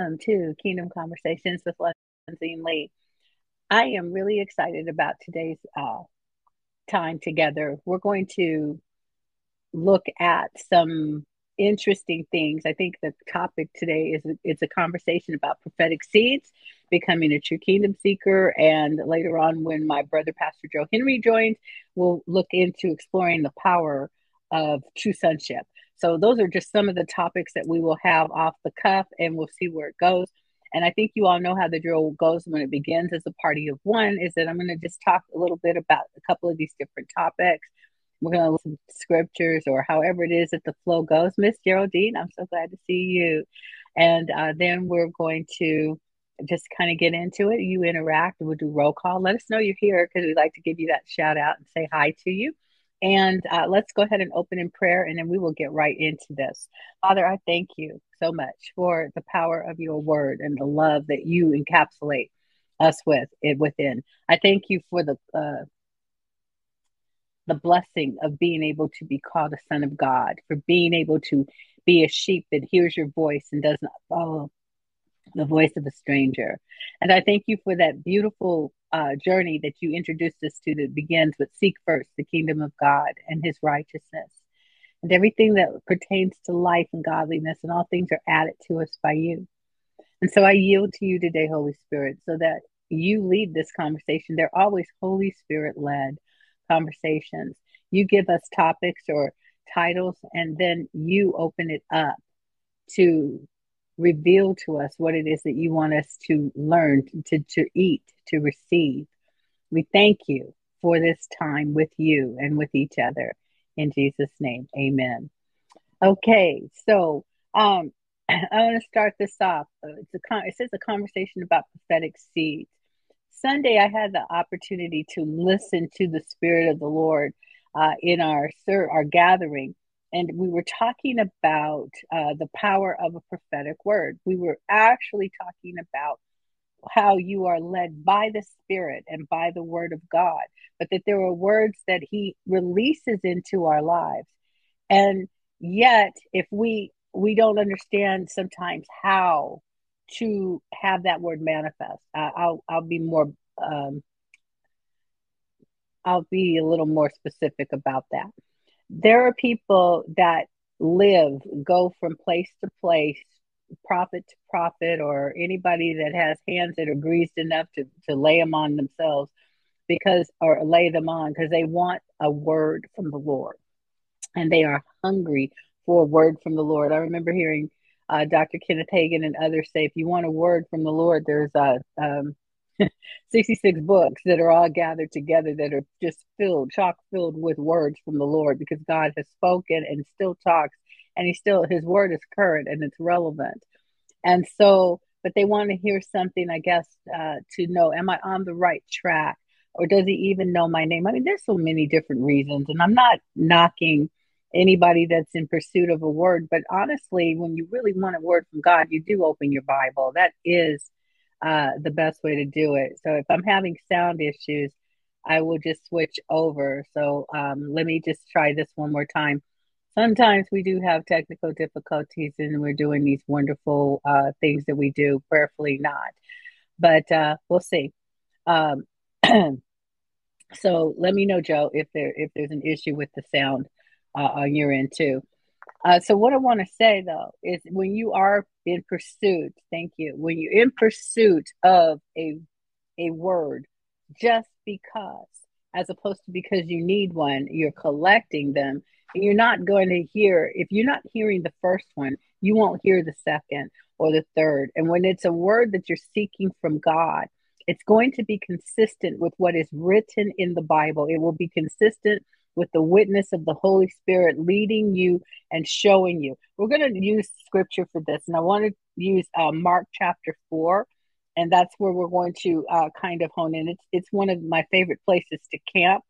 welcome to Kingdom Conversations with and Lee. I am really excited about today's uh, time together. We're going to look at some interesting things. I think the topic today is it's a conversation about prophetic seeds, becoming a true kingdom seeker, and later on, when my brother Pastor Joe Henry joins, we'll look into exploring the power of true sonship. So those are just some of the topics that we will have off the cuff, and we'll see where it goes. And I think you all know how the drill goes when it begins as a party of one. Is that I'm going to just talk a little bit about a couple of these different topics. We're going to listen to scriptures or however it is that the flow goes. Miss Geraldine, I'm so glad to see you. And uh, then we're going to just kind of get into it. You interact. We'll do roll call. Let us know you're here because we'd like to give you that shout out and say hi to you. And uh, let's go ahead and open in prayer, and then we will get right into this. Father, I thank you so much for the power of your word and the love that you encapsulate us with it within. I thank you for the uh, the blessing of being able to be called a son of God, for being able to be a sheep that hears your voice and does not follow the voice of a stranger. And I thank you for that beautiful uh, journey that you introduced us to that begins with seek first the kingdom of God and his righteousness. And everything that pertains to life and godliness and all things are added to us by you. And so I yield to you today, Holy Spirit, so that you lead this conversation. They're always Holy Spirit led conversations. You give us topics or titles, and then you open it up to reveal to us what it is that you want us to learn, to, to eat, to receive. We thank you for this time with you and with each other. In Jesus' name, amen. Okay, so um, I want to start this off. Uh, it's a con- it says a conversation about prophetic seeds. Sunday, I had the opportunity to listen to the Spirit of the Lord uh, in our our gathering, and we were talking about uh, the power of a prophetic word. We were actually talking about how you are led by the Spirit and by the Word of God, but that there are words that He releases into our lives. And yet, if we we don't understand sometimes how to have that word manifest, uh, I'll I'll be more um, I'll be a little more specific about that there are people that live, go from place to place, prophet to prophet, or anybody that has hands that are greased enough to, to lay them on themselves because, or lay them on because they want a word from the Lord and they are hungry for a word from the Lord. I remember hearing uh, Dr. Kenneth Hagin and others say, if you want a word from the Lord, there's a, um, 66 books that are all gathered together that are just filled, chock filled with words from the Lord because God has spoken and still talks and he still his word is current and it's relevant. And so, but they want to hear something, I guess, uh, to know, am I on the right track? Or does he even know my name? I mean, there's so many different reasons, and I'm not knocking anybody that's in pursuit of a word, but honestly, when you really want a word from God, you do open your Bible. That is uh, the best way to do it. So if I'm having sound issues, I will just switch over. So um, let me just try this one more time. Sometimes we do have technical difficulties and we're doing these wonderful uh, things that we do, prayerfully not. But uh, we'll see. Um, so let me know, Joe, if there if there's an issue with the sound uh, on your end too. Uh, so what I want to say though is when you are in pursuit, thank you, when you're in pursuit of a a word, just because, as opposed to because you need one, you're collecting them, and you're not going to hear. If you're not hearing the first one, you won't hear the second or the third. And when it's a word that you're seeking from God, it's going to be consistent with what is written in the Bible. It will be consistent with the witness of the Holy Spirit leading you and showing you. We're going to use scripture for this, and I want to use uh, Mark chapter 4, and that's where we're going to uh, kind of hone in. It's, it's one of my favorite places to camp,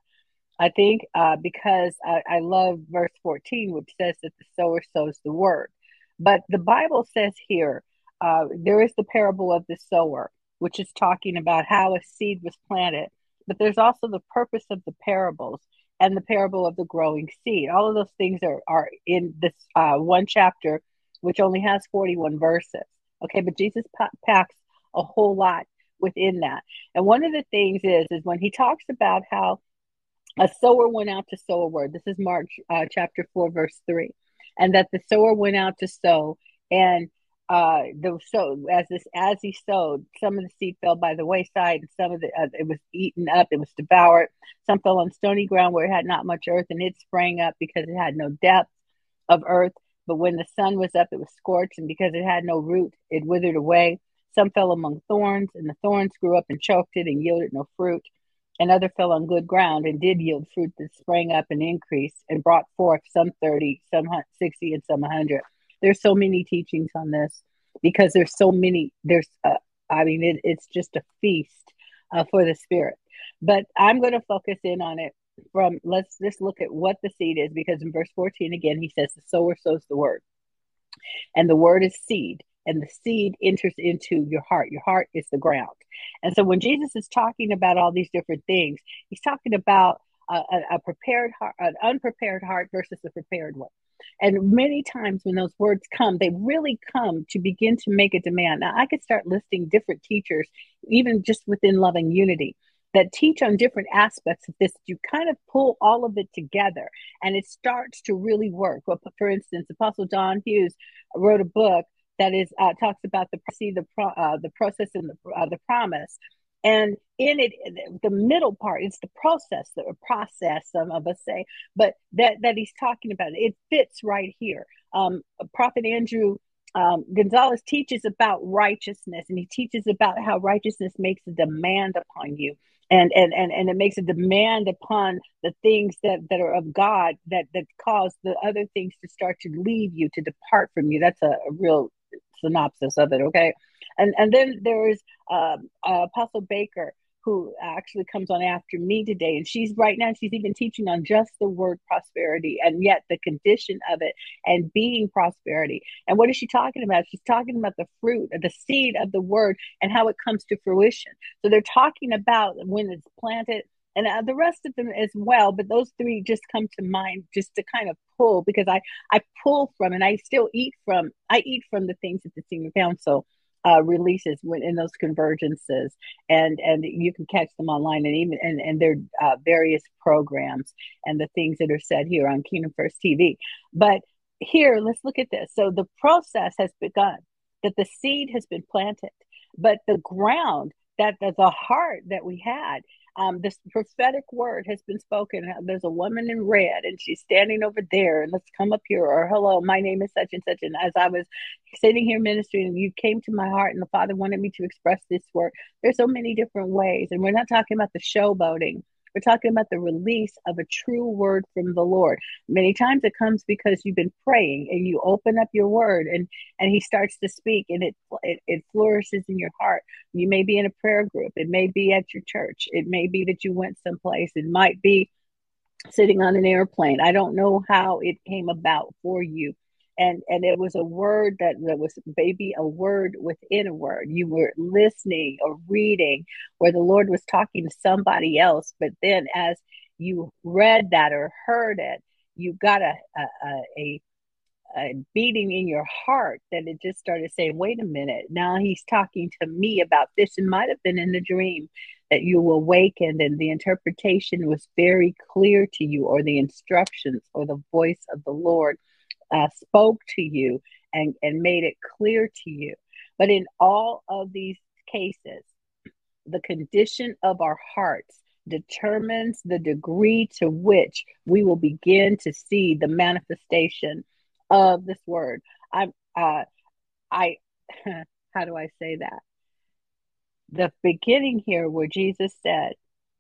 I think, uh, because I, I love verse 14, which says that the sower sows the word. But the Bible says here, uh, there is the parable of the sower, which is talking about how a seed was planted. But there's also the purpose of the parables and the parable of the growing seed. All of those things are, are in this uh, one chapter, which only has 41 verses. Okay, but Jesus packs a whole lot within that. And one of the things is is when he talks about how a sower went out to sow a word. This is Mark uh, chapter 4 verse 3. And that the sower went out to sow and uh the so as this as he sowed some of the seed fell by the wayside and some of the uh, it was eaten up it was devoured. Some fell on stony ground where it had not much earth and it sprang up because it had no depth of earth. But when the sun was up it was scorched and because it had no root it withered away. Some fell among thorns and the thorns grew up and choked it and yielded no fruit. And other fell on good ground and did yield fruit that sprang up and increased and brought forth some 30 some 60 and some a 100 there's so many teachings on this because there's so many there's uh, i mean it, it's just a feast uh, for the spirit. But i'm going to focus in on it from let's just look at what the seed is because in verse 14 again he says the sower sows the word. And the word is seed and the seed enters into your heart. Your heart is the ground. And so when jesus is talking about all these different things he's talking about a, a, a prepared heart an unprepared heart versus a prepared one and many times when those words come, they really come to begin to make a demand. Now, I could start listing different teachers, even just within Loving Unity, that teach on different aspects of this. You kind of pull all of it together and it starts to really work. Well, for instance, Apostle John Hughes wrote a book that is uh, talks about the see the uh, the process and the uh, the promise and in it the middle part is the process the process some of us say but that that he's talking about it fits right here. Um, prophet andrew um, gonzalez teaches about righteousness and he teaches about how righteousness makes a demand upon you and and and, and it makes a demand upon the things that that are of god that that cause the other things to start to leave you to depart from you. That's a, a real synopsis of it okay? And and then there is um, uh, Apostle Baker who actually comes on after me today and she's right now she's even teaching on just the word prosperity and yet the condition of it and being prosperity. And what is she talking about? She's talking about the fruit of the seed of the word and how it comes to fruition. So they're talking about when it's planted and uh, the rest of them as well but those three just come to mind just to kind of pull because i i pull from and i still eat from i eat from the things that the senior council uh, releases when in those convergences, and and you can catch them online and even and and their uh, various programs and the things that are said here on Kingdom First TV. But here, let's look at this. So the process has begun. That the seed has been planted, but the ground that the, the heart that we had um, this prophetic word has been spoken. There's a woman in red, and she's standing over there, and let's come up here. Or hello, my name is such and such. And as I was sitting here ministering, you came to my heart, and the Father wanted me to express this word. There's so many different ways, and we're not talking about the showboating. We're talking about the release of a true word from the Lord. Many times it comes because you've been praying and you open up your word and and he starts to speak and it it, it flourishes in your heart. You may be in a prayer group. It may be at your church. It may be that you went someplace. It might be sitting on an airplane. I don't know how it came about for you, and and it was a word that, that was maybe a word within a word. You were listening or reading where the lord was talking to somebody else but then as you read that or heard it you got a a, a, a beating in your heart that it just started saying wait a minute. Now he's talking to me about this. It might have been in the dream that you awakened and the interpretation was very clear to you or the instructions or the voice of the lord uh, spoke to you and, and made it clear to you. But in all of these cases, the condition of our hearts determines the degree to which we will begin to see the manifestation of this word. I'm, uh, I, how do I say that? The beginning here, where Jesus said,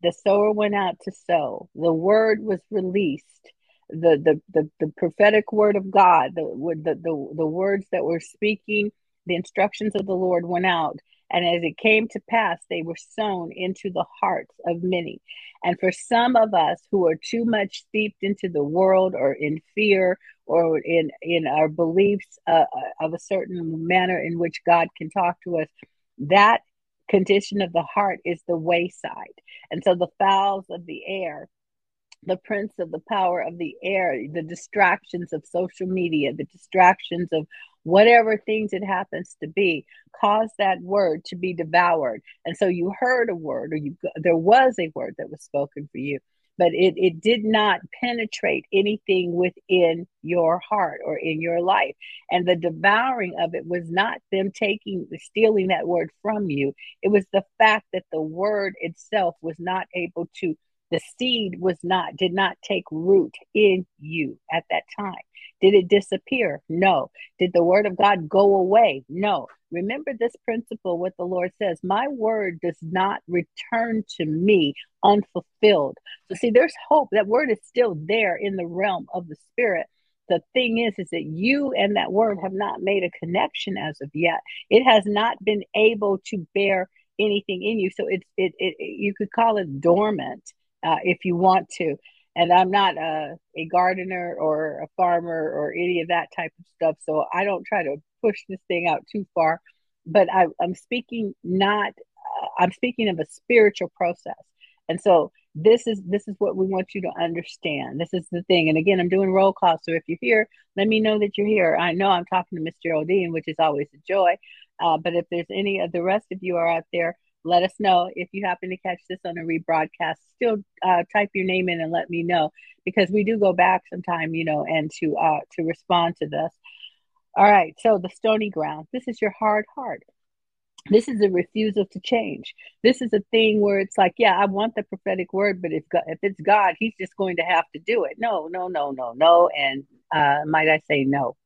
the sower went out to sow, the word was released, the the the, the prophetic word of God, the, the the the words that were speaking, the instructions of the Lord went out, and as it came to pass, they were sown into the hearts of many. And for some of us who are too much steeped into the world or in fear or in in our beliefs uh, uh of a certain manner in which God can talk to us, that condition of the heart is the wayside. And so the fowls of the air the prince of the power of the air, the distractions of social media, the distractions of whatever things it happens to be, cause that word to be devoured. And so you heard a word, or you there was a word that was spoken for you, but it, it did not penetrate anything within your heart or in your life. And the devouring of it was not them taking, stealing that word from you. It was the fact that the word itself was not able to the seed was not did not take root in you at that time. Did it disappear? No. Did the word of god go away? No. Remember this principle what the lord says my word does not return to me unfulfilled. So see there's hope. That word is still there in the realm of the spirit. The thing is is that you and that word have not made a connection as of yet. It has not been able to bear anything in you. So it's it, it, it you could call it dormant uh, if you want to. And I'm not a, a gardener or a farmer or any of that type of stuff. So I don't try to push this thing out too far. But I, am speaking not, uh, I'm speaking of a spiritual process. And so this is this is what we want you to understand. This is the thing. And again, I'm doing roll call. So if you're here, let me know that you're here. I know I'm talking to Miss Geraldine, which is always a joy. Uh, but if there's any of the rest of you are out there, let us know if you happen to catch this on a rebroadcast. Still uh, type your name in and let me know because we do go back sometime, you know, and to uh, to respond to this. All right, so the stony ground. This is your hard heart. This is a refusal to change. This is a thing where it's like, yeah, I want the prophetic word, but if God, if it's God, He's just going to have to do it. No, no, no, no, no, and uh, might I say no?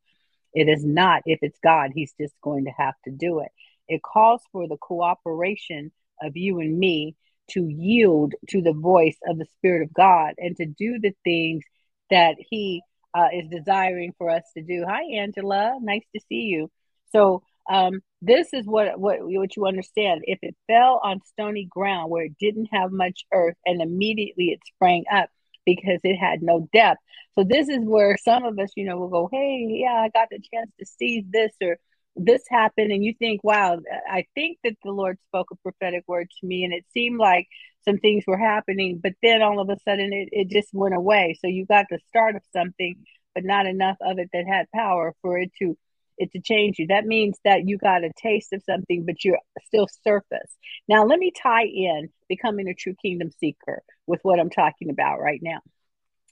It is not. If it's God, He's just going to have to do it. It calls for the cooperation of you and me to yield to the voice of the Spirit of God and to do the things that He uh, is desiring for us to do. Hi, Angela. Nice to see you. So, um, this is what, what what you understand. If it fell on stony ground where it didn't have much earth, and immediately it sprang up because it had no depth. So this is where some of us, you know, will go, "Hey, yeah, I got the chance to see this," or this happened and you think wow i think that the lord spoke a prophetic word to me and it seemed like some things were happening but then all of a sudden it, it just went away. So you got the start of something but not enough of it that had power for it to it to change you. That means that you got a taste of something but you're still surface. Now let me tie in becoming a true kingdom seeker with what i'm talking about right now.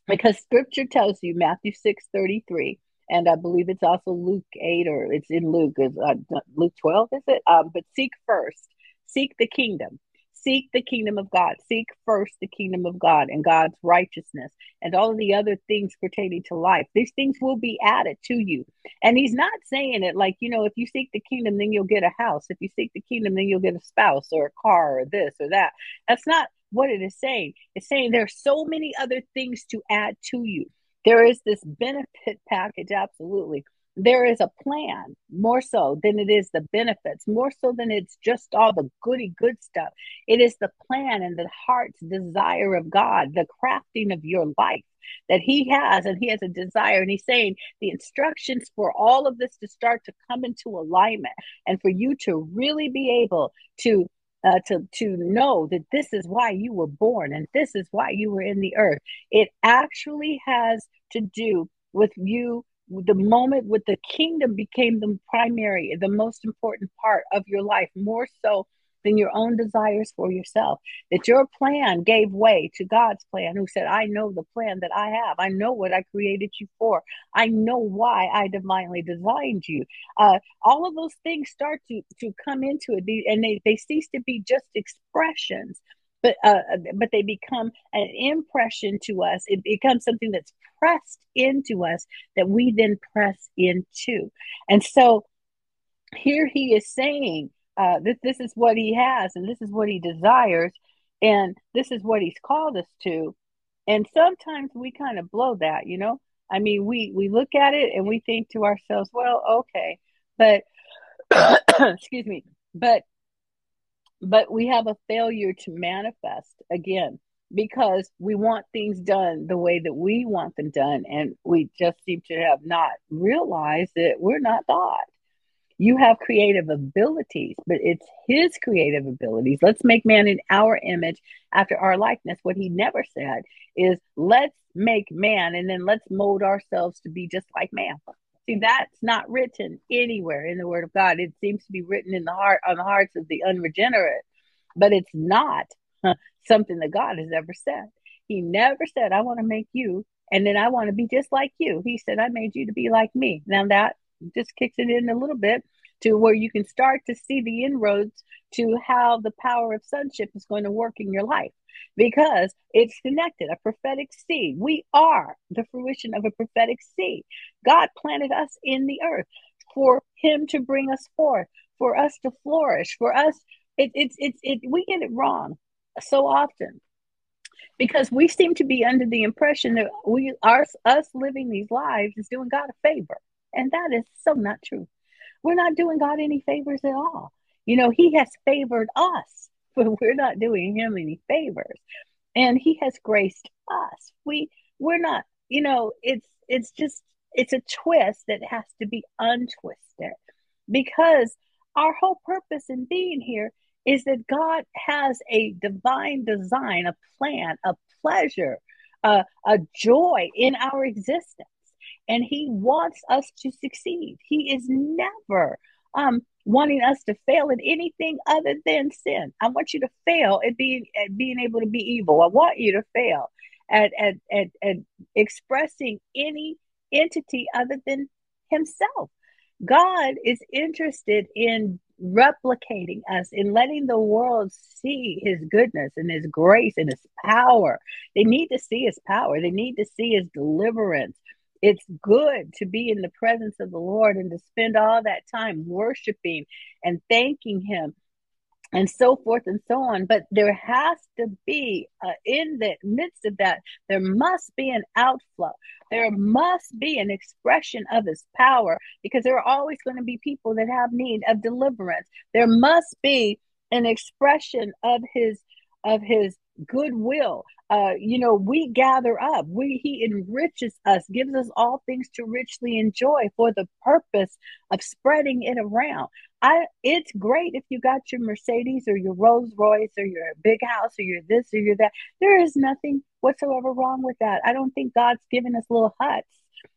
Because scripture tells you matthew 6 33 and I believe it's also Luke 8 or it's in Luke, uh, Luke 12, is it? Um, but seek first, seek the kingdom, seek the kingdom of God, seek first the kingdom of God and God's righteousness and all of the other things pertaining to life. These things will be added to you. And he's not saying it like, you know, if you seek the kingdom, then you'll get a house. If you seek the kingdom, then you'll get a spouse or a car or this or that. That's not what it is saying. It's saying there's so many other things to add to you. There is this benefit package, absolutely. There is a plan more so than it is the benefits, more so than it's just all the goody good stuff. It is the plan and the heart's desire of God, the crafting of your life that He has, and He has a desire. And He's saying the instructions for all of this to start to come into alignment and for you to really be able to uh, to to know that this is why you were born and this is why you were in the earth. It actually has to do with you. The moment with the kingdom became the primary, the most important part of your life, more so than your own desires for yourself. That your plan gave way to God's plan, who said, I know the plan that I have. I know what I created you for. I know why I divinely designed you. Uh, all of those things start to, to come into it, and they, they cease to be just expressions. But uh, but they become an impression to us. It becomes something that's pressed into us that we then press into. And so here he is saying, uh, this this is what he has and this is what he desires and this is what he's called us to. And sometimes we kind of blow that you know? I mean we we look at it and we think to ourselves well okay but excuse me but but we have a failure to manifest again because we want things done the way that we want them done. And we just seem to have not realized that we're not god You have creative abilities, but it's his creative abilities. Let's make man in our image after our likeness. What he never said is, let's make man and then let's mold ourselves to be just like man. See, that's not written anywhere in the Word of God. It seems to be written in the heart on the hearts of the unregenerate, but it's not something that God has ever said. He never said, I want to make you and then I want to be just like you. He said, I made you to be like me. Now that just kicks it in a little bit to where you can start to see the inroads to how the power of sonship is going to work in your life. Because it's connected a prophetic seed. We are the fruition of a prophetic seed. God planted us in the earth for him to bring us forth for us to flourish for us it, it's it's it we get it wrong so often. Because we seem to be under the impression that we are us living these lives is doing God a favor. And that is so not true. We're not doing God any favors at all. You know, He has favored us, but we're not doing Him any favors. And He has graced us. We we're not, you know, it's it's just it's a twist that has to be untwisted because our whole purpose in being here is that God has a divine design, a plan, a pleasure, a, a joy in our existence. And He wants us to succeed. He is never um, wanting us to fail at anything other than sin. I want you to fail at being at being able to be evil. I want you to fail at at at, at expressing any entity other than Himself. God is interested in replicating us in letting the world see his goodness and his grace and his power. They need to see his power, they need to see his deliverance. It's good to be in the presence of the Lord and to spend all that time worshiping and thanking him and so forth and so on. But there has to be, uh, in the midst of that, there must be an outflow. There must be an expression of his power because there are always going to be people that have need of deliverance. There must be an expression of his of his goodwill. Uh, you know, we gather up. We he enriches us, gives us all things to richly enjoy for the purpose of spreading it around. I it's great if you got your Mercedes or your Rolls Royce or your big house or your this or your that. There is nothing whatsoever wrong with that. I don't think God's given us little huts,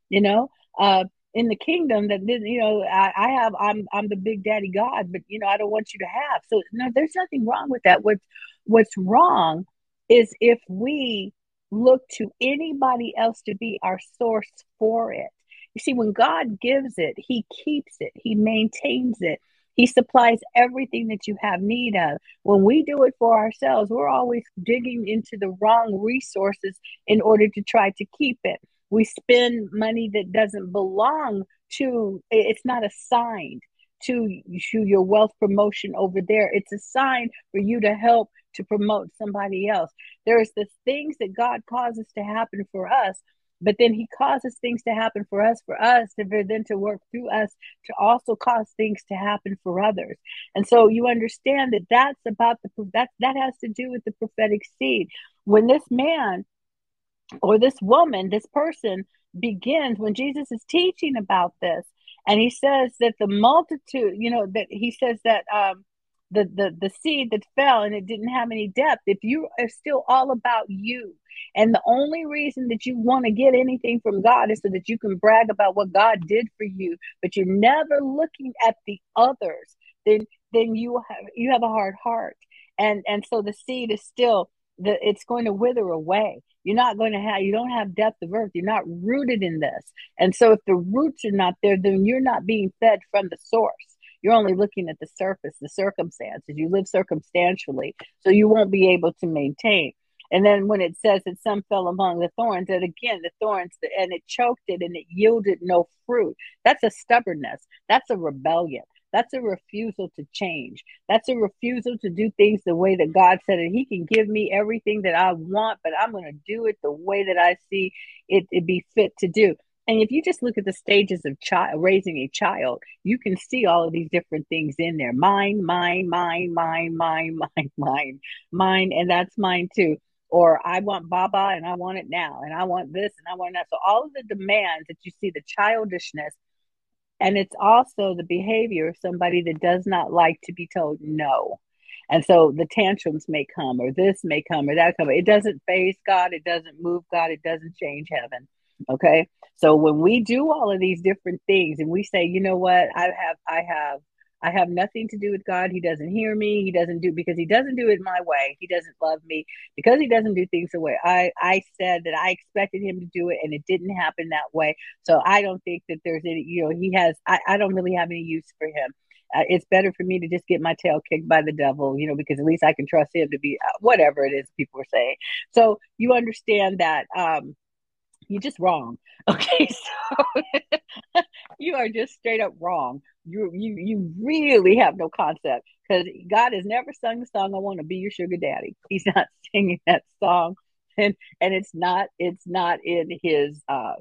you know. Uh, in the kingdom that you know I, I, have I'm I'm the big daddy God, but you know I don't want you to have. So no, there's nothing wrong with that. What's what's wrong is if we look to anybody else to be our source for it. You see, when God gives it, He keeps it, He maintains it. He supplies everything that you have need of. When we do it for ourselves, we're always digging into the wrong resources in order to try to keep it. We spend money that doesn't belong to, it's not assigned to, your wealth promotion over there. It's a sign for you to help to promote somebody else. There's the things that God causes to happen for us, but then He causes things to happen for us, for us to then to work through us to also cause things to happen for others. And so you understand that that's about the that that has to do with the prophetic seed. When this man or this woman, this person begins when Jesus is teaching about this, and he says that the multitude, you know, that he says that um, the the the seed that fell and it didn't have any depth. If you are still all about you and the only reason that you want to get anything from god is so that you can brag about what god did for you but you're never looking at the others then then you have you have a hard heart. And and so the seed is still the it's going to wither away you're not going to have you don't have depth of earth you're not rooted in this and so if the roots are not there then you're not being fed from the source you're only looking at the surface, the circumstances. You live circumstantially, so you won't be able to maintain. And then when it says that some fell among the thorns, that again, the thorns, and it choked it and it yielded no fruit. That's a stubbornness. That's a rebellion. That's a refusal to change. That's a refusal to do things the way that God said it. He can give me everything that I want, but I'm going to do it the way that I see it, it be fit to do. And if you just look at the stages of child raising a child, you can see all of these different things in there. Mine, mine, mine, mine, mine, mine, mine, mine, and that's mine too. Or I want Baba and I want it now, and I want this and I want that. So all of the demands that you see, the childishness, and it's also the behavior of somebody that does not like to be told no. And so the tantrums may come, or this may come, or that come. It doesn't faze God. It doesn't move God. It doesn't change heaven. Okay. So when we do all of these different things, and we say, you know what, I have, I have I have nothing to do with God. He doesn't hear me. He doesn't do because he doesn't do it my way. He doesn't love me because he doesn't do things the way I I said that I expected him to do it and it didn't happen that way. So I don't think that there's any, you know, he has I, I don't really have any use for him. Uh, it's better for me to just get my tail kicked by the devil, you know, because at least I can trust him to be uh, whatever it is people are saying. So you understand that um you're just wrong. Okay, so you are just straight up wrong you you you really have no concept because God has never sung the song "I Want to Be Your Sugar Daddy." He's not singing that song, and and it's not it's not in his uh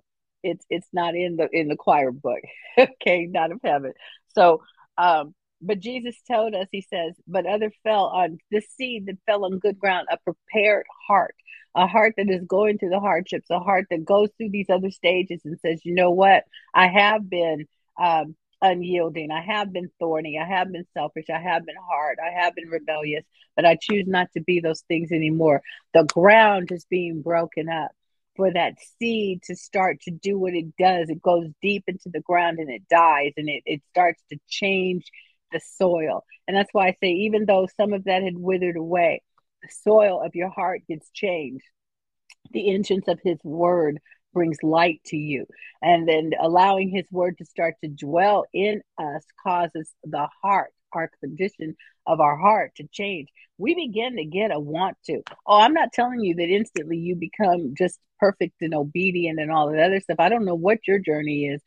it's it's not in the in the choir book. okay, not of heaven. So um but Jesus told us, he says, but other fell on the seed that fell on good ground, a prepared heart, a heart that is going through the hardships, a heart that goes through these other stages and says, you know what, I have been um, unyielding. I have been thorny. I have been selfish. I have been hard. I have been rebellious, but I choose not to be those things anymore. The ground is being broken up for that seed to start to do what it does. It goes deep into the ground and it dies and it, it starts to change the soil. And that's why I say, even though some of that had withered away, soil of your heart gets changed. The entrance of his word brings light to you. And then allowing his word to start to dwell in us causes the heart, our condition of our heart to change. We begin to get a want to. Oh, I'm not telling you that instantly you become just perfect and obedient and all that other stuff. I don't know what your journey is.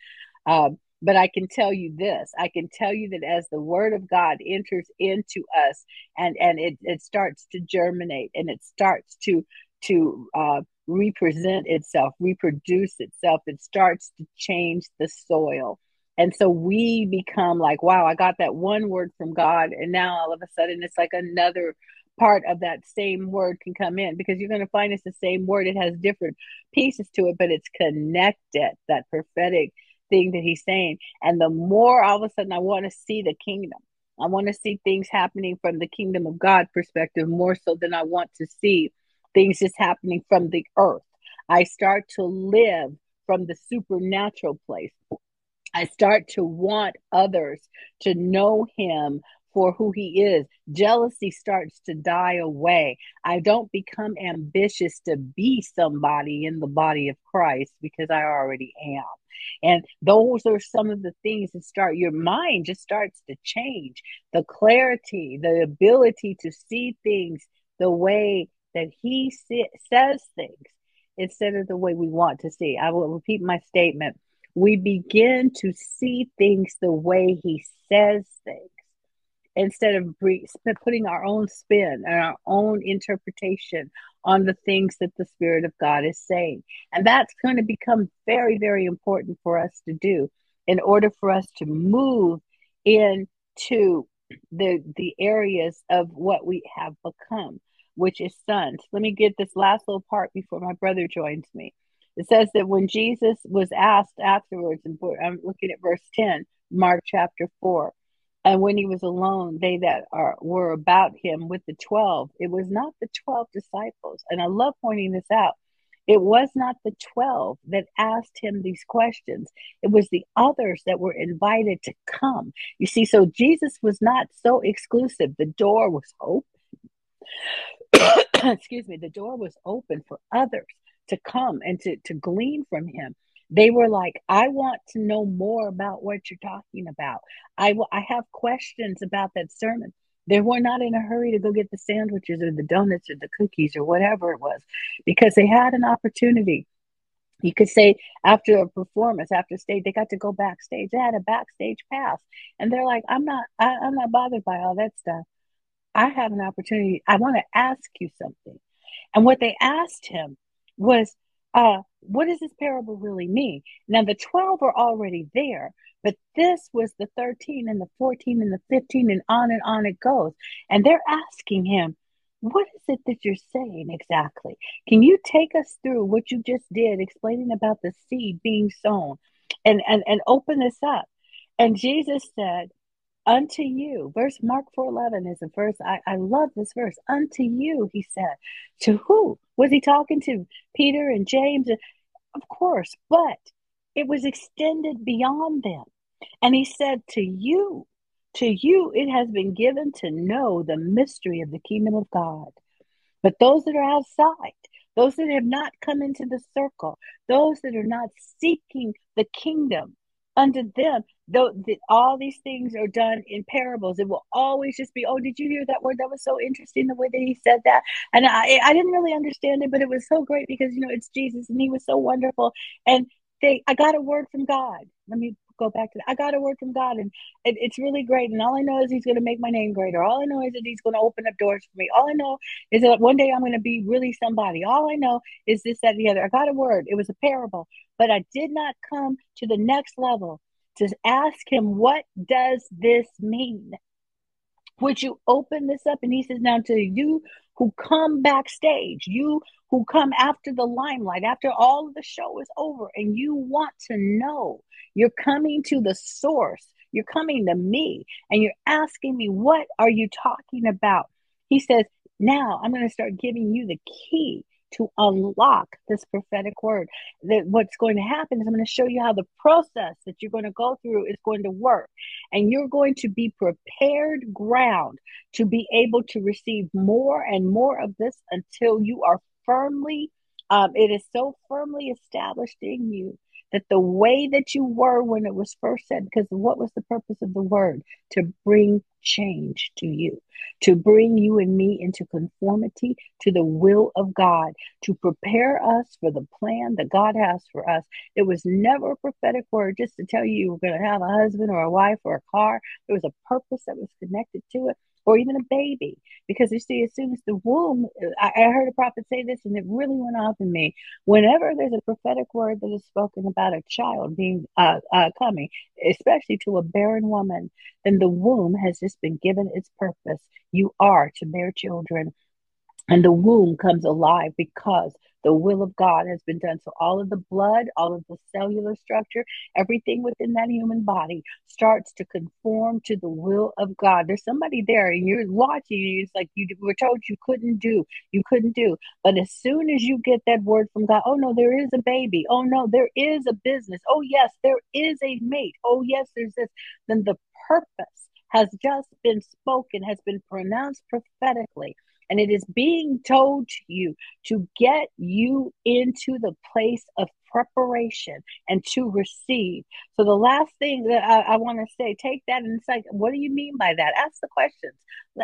Um, but I can tell you this. I can tell you that as the word of God enters into us and, and it, it starts to germinate and it starts to to uh, represent itself, reproduce itself. It starts to change the soil. And so we become like, wow, I got that one word from God. And now all of a sudden it's like another part of that same word can come in because you're going to find it's the same word. It has different pieces to it, but it's connected, that prophetic thing that he's saying. And the more all of a sudden I want to see the kingdom, I want to see things happening from the kingdom of God perspective more so than I want to see things just happening from the earth. I start to live from the supernatural place. I start to want others to know him for who he is. Jealousy starts to die away. I don't become ambitious to be somebody in the body of Christ because I already am. And those are some of the things that start your mind just starts to change. The clarity, the ability to see things the way that he says things instead of the way we want to see. I will repeat my statement. We begin to see things the way he says things instead of putting our own spin and our own interpretation on the things that the Spirit of God is saying. And that's going to become very, very important for us to do in order for us to move into the the areas of what we have become which is sons. Let me get this last little part before my brother joins me. It says that when Jesus was asked afterwards, and I'm looking at verse 10, Mark chapter 4, and when he was alone, they that are were about him with the 12, it was not the 12 disciples. And I love pointing this out. It was not the 12 that asked him these questions. It was the others that were invited to come. You see, so Jesus was not so exclusive. The door was open excuse me, the door was open for others to come and to, to glean from him. They were like, I want to know more about what you're talking about. I, w- I have questions about that sermon. They were not in a hurry to go get the sandwiches or the donuts or the cookies or whatever it was because they had an opportunity. You could say after a performance, after stage, they got to go backstage. They had a backstage pass, and they're like, "I'm not, I, I'm not bothered by all that stuff. I have an opportunity. I want to ask you something. And what they asked him was, uh, what does this parable really mean? Now, the 12 are already there, but this was the 13 and the 14 and the 15, and on and on it goes. And they're asking him, what is it that you're saying exactly? Can you take us through what you just did, explaining about the seed being sown and, and, and open this up? And Jesus said, Unto you, verse Mark 4:11 is a verse I, I love this verse. Unto you, he said. To who? Was he talking to Peter and James? Of course, but it was extended beyond them. And he said, To you, to you it has been given to know the mystery of the kingdom of God. But those that are outside, those that have not come into the circle, those that are not seeking the kingdom, unto them, though the, all these things are done in parables, it will always just be, oh, did you hear that word? That was so interesting the way that he said that. And I, I didn't really understand it, but it was so great because, you know, it's Jesus and he was so wonderful. And they, I got a word from God. Let me go back to. I got a word from God, and it, it's really great. And all I know is He's going to make my name greater. All I know is that He's going to open up doors for me. All I know is that one day I'm going to be really somebody. All I know is this, that, and the other. I got a word. It was a parable, but I did not come to the next level to ask Him, What does this mean? Would you open this up? And He says, Now to you who come backstage, you who come after the limelight, after all of the show is over, and you want to know you're coming to the source. You're coming to me and you're asking me, What are you talking about? He says, Now I'm going to start giving you the key to unlock this prophetic word. That what's going to happen is I'm going to show you how the process that you're going to go through is going to work. And you're going to be prepared ground to be able to receive more and more of this until you are firmly, um, it is so firmly established in you that the way that you were when it was first said, because what was the purpose of the word? To bring change to you, to bring you and me into conformity to the will of God, to prepare us for the plan that God has for us. It was never a prophetic word just to tell you you were going to have a husband or a wife or a car. There was a purpose that was connected to it or even a baby. Because you see, as soon as the womb, I, I heard a prophet say this and it really went off in me. Whenever there's a prophetic word that is spoken about a child being uh, uh, coming, especially to a barren woman, then the womb has just been given its purpose. You are to bear children. And the womb comes alive because the will of God has been done. So all of the blood, all of the cellular structure, everything within that human body starts to conform to the will of God. There's somebody there and you're watching, it's like you were told you couldn't do, you couldn't do. But as soon as you get that word from God, oh no, there is a baby. Oh no, there is a business. Oh yes, there is a mate. Oh yes, there's this. Then the purpose has just been spoken, has been pronounced prophetically and it is being told to you to get you into the place of preparation and to receive. So, the last thing that I, I want to say, take that and it's like, what do you mean by that? Ask the questions.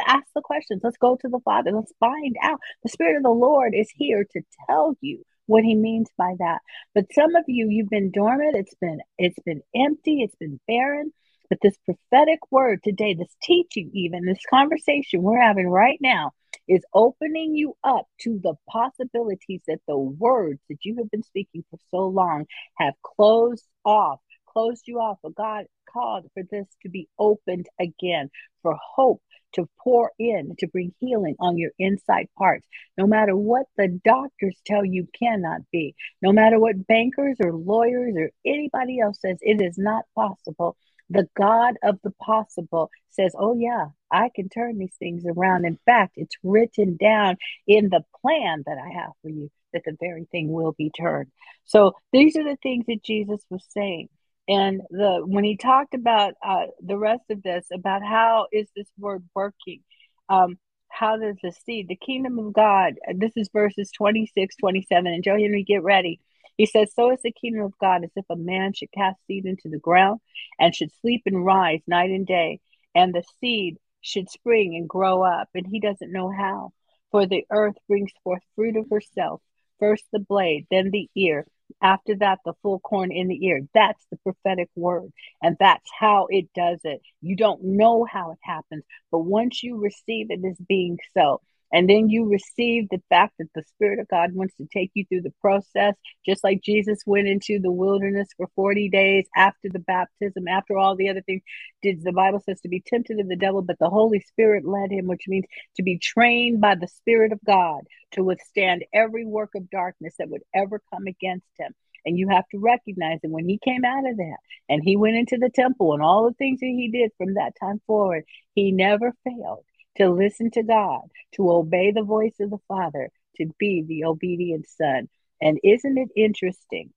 Ask the questions. Let's go to the Father. Let's find out. The Spirit of the Lord is here to tell you what he means by that. But some of you, you've been dormant. It's been it's been empty. It's been barren. But this prophetic word today, this teaching, even this conversation we're having right now, is opening you up to the possibilities that the words that you have been speaking for so long have closed off, closed you off. But God called for this to be opened again, for hope to pour in, to bring healing on your inside parts. No matter what the doctors tell you cannot be, no matter what bankers or lawyers or anybody else says it is not possible the God of the possible says, Oh, yeah, I can turn these things around. In fact, it's written down in the plan that I have for you that the very thing will be turned. So these are the things that Jesus was saying. And the when he talked about uh, the rest of this, about how is this word working? Um, how does the seed, the kingdom of God, this is verses 26, 27. And Joe Henry, get ready he says, So is the kingdom of God as if a man should cast seed into the ground and should sleep and rise night and day, and the seed should spring and grow up, and he doesn't know how. For the earth brings forth fruit of herself, first the blade, then the ear, after that the full corn in the ear. That's the prophetic word, and that's how it does it. You don't know how it happens, but once you receive it as being so, and then you receive the fact that the Spirit of God wants to take you through the process, just like Jesus went into the wilderness for 40 days after the baptism, after all the other things. Did the Bible says to be tempted of the devil, but the Holy Spirit led him, which means to be trained by the Spirit of God to withstand every work of darkness that would ever come against him. And you have to recognize that when he came out of that and he went into the temple and all the things that he did from that time forward, he never failed to listen to God, to obey the voice of the Father, to be the obedient Son. And isn't it interesting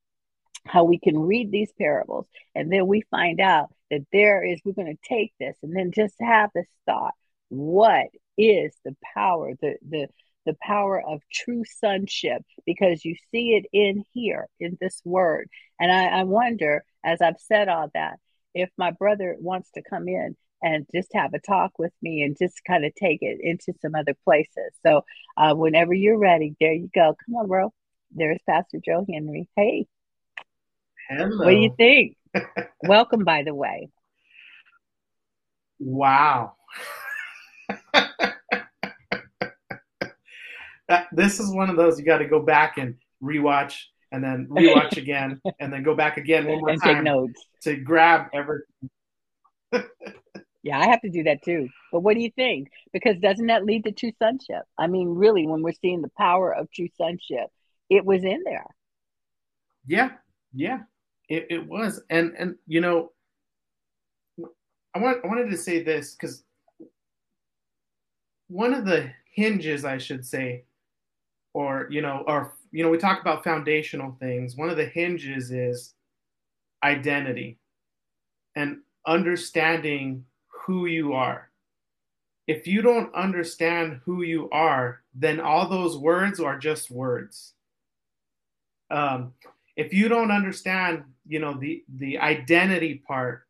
how we can read these parables and then we find out that there is, we're going to take this and then just have this thought what is the power, the, the, the power of true sonship because you see it in here in this word. And I, I wonder, as I've said all that, if my brother wants to come in and just have a talk with me and just kind of take it into some other places. So uh, whenever you're ready, there you go. Come on, bro. There's Pastor Joe Henry. Hey. Hello. What do you think? Welcome, by the way. Wow. that, this is one of those you got to go back and rewatch and then rewatch again and then go back again one more and time to grab everything. Yeah, I have to do that too. But what do you think? Because doesn't that lead to true sonship? I mean, really, when we're seeing the power of true sonship, it was in there. Yeah, yeah, it, it was, and and you know, I want I wanted to say this because one of the hinges, I should say, or you know, or you know, we talk about foundational things. One of the hinges is identity and understanding who you are. If you don't understand who you are, then all those words are just words. Um, if you don't understand, you know, the the identity part,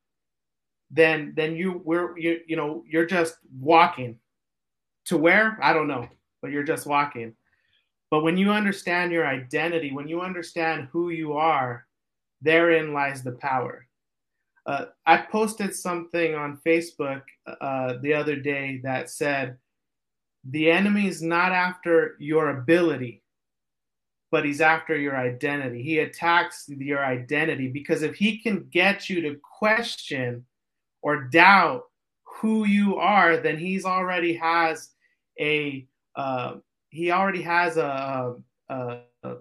then then you we're you you know you're just walking to where I don't know, but you're just walking. But when you understand your identity, when you understand who you are, therein lies the power. Uh, I posted something on Facebook uh, the other day that said, the enemy is not after your ability, but he's after your identity. He attacks your identity because if he can get you to question or doubt who you are, then he's already has a uh, he already has a, a, a,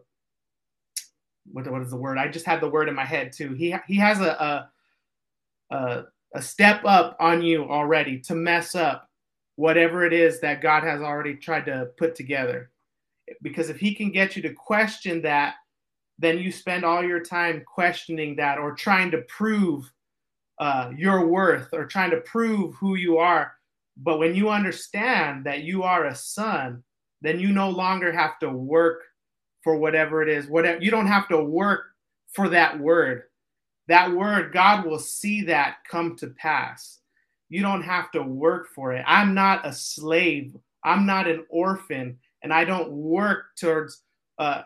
what, what is the word? I just had the word in my head too. He he has a, a a step up on you already to mess up whatever it is that God has already tried to put together. Because if he can get you to question that, then you spend all your time questioning that or trying to prove uh, your worth or trying to prove who you are. But when you understand that you are a son, then you no longer have to work for whatever it is. Whatever you don't have to work for that word. That word, God will see that come to pass. You don't have to work for it. I'm not a slave. I'm not an orphan, and I don't work towards. Uh,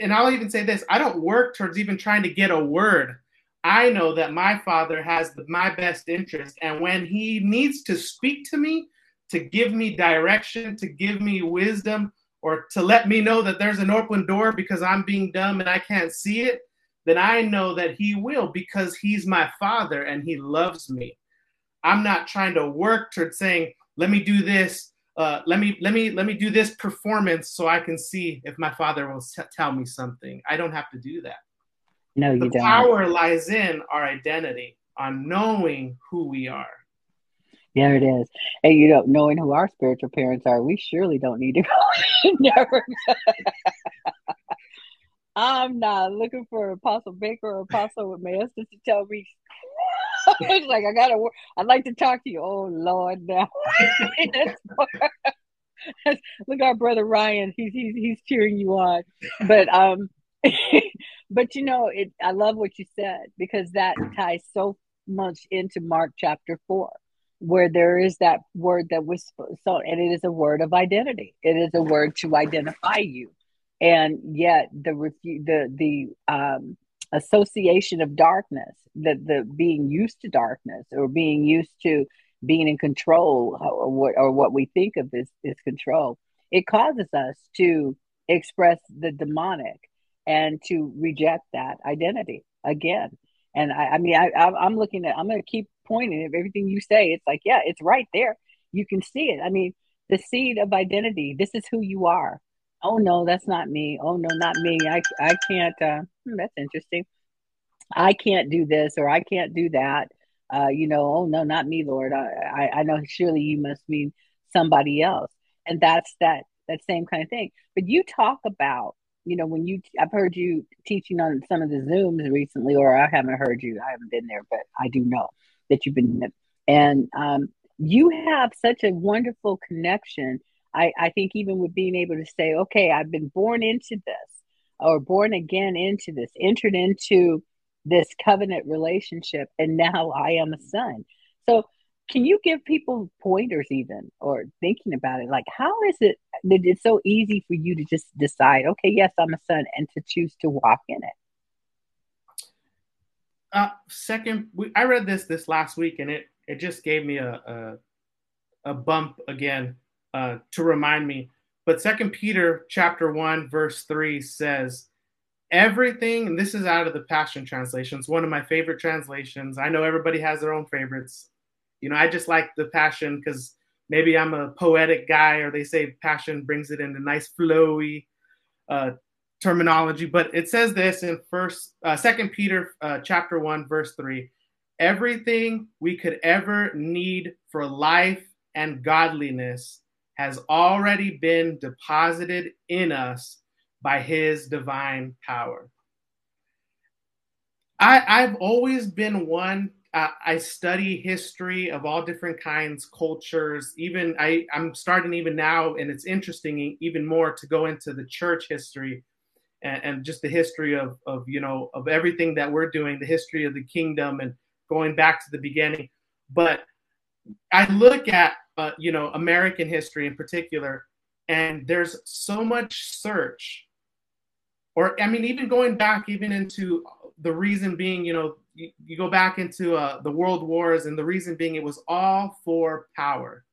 and, I'll even say this: I don't work towards even trying to get a word. I know that my father has my best interest. And when he needs to speak to me, to give me direction, to give me wisdom, or to let me know that there's an open door because I'm being dumb and I can't see it, then I know that he will because he's my father and he loves me. I'm not trying to work towards saying, let me do this. Uh, let me let me let me do this performance so I can see if my father will t- tell me something. I don't have to do that. No, you the don't. power lies in our identity, on knowing who we are. There it is. And you know, knowing who our spiritual parents are, we surely don't need to go. I'm not looking for Apostle Baker or Apostle with Maestas to tell me. it's like I gotta. work. I'd like to talk to you. Oh Lord, now. Look, our brother Ryan. He's he's he's cheering you on. But um, but you know, it, I love what you said because that ties so much into Mark chapter four, where there is that word that was so, and it is a word of identity. It is a word to identify you, and yet the the the um, association of darkness, the the being used to darkness or being used to being in control or what or what we think of as is control, it causes us to express the demonic and to reject that identity again. And I, I mean, I, I'm looking at, I'm going to keep pointing at everything you say. It's like, yeah, it's right there. You can see it. I mean, the seed of identity, this is who you are. Oh no, that's not me. Oh no, not me. I I can't. Uh, hmm, that's interesting. I can't do this or I can't do that. Uh, you know, oh no, not me, Lord. I, I I know surely you must mean somebody else, and that's that that same kind of thing. But you talk about you know, when you, I've heard you teaching on some of the Zooms recently, or I haven't heard you, I haven't been there, but I do know that you've been, and um, you have such a wonderful connection. I, I think even with being able to say, okay, I've been born into this, or born again into this, entered into this covenant relationship, and now I am a son. So can you give people pointers even or thinking about it? Like how is it that it's so easy for you to just decide okay yes i'm a son and to choose to walk in it? Uh, second i read this this last week and it it just gave me a a, a bump again uh, to remind me. But second peter chapter 1 verse 3 says everything and this is out of the passion translation. It's one of my favorite translations. I know everybody has their own favorites. You know, I just like the passion because maybe I'm a poetic guy, or they say passion brings it in a nice flowy uh, terminology. But it says this in First, uh, Second Peter, uh, chapter one, verse three: everything we could ever need for life and godliness has already been deposited in us by His divine power. I, I've always been one I study history of all different kinds, cultures. Even I, I'm starting even now, and it's interesting even more to go into the church history and, and, just the history of, of you know of everything that we're doing, the history of the kingdom, and going back to the beginning. But I look at uh, you know American history in particular, and there's so much search, or I mean, even going back even into the reason being, you know, you, you go back into uh, the world wars, and the reason being it was all for power,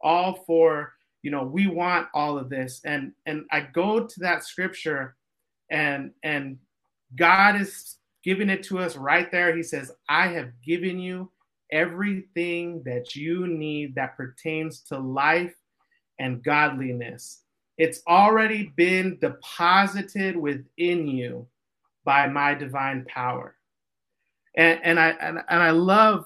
all for you know we want all of this, and and I go to that scripture, and and God is giving it to us right there. He says, "I have given you everything that you need that pertains to life and godliness." It's already been deposited within you by my divine power. And, and I and, and I love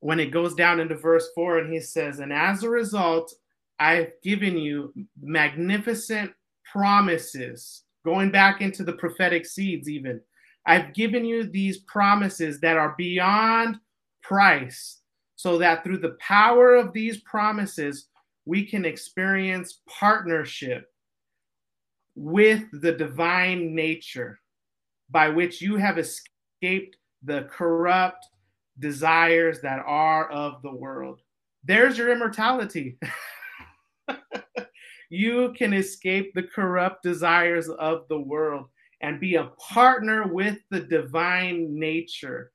when it goes down into verse four and he says, and as a result, I've given you magnificent promises, going back into the prophetic seeds, even. I've given you these promises that are beyond price, so that through the power of these promises, we can experience partnership with the divine nature by which you have escaped the corrupt desires that are of the world. There's your immortality. you can escape the corrupt desires of the world and be a partner with the divine nature.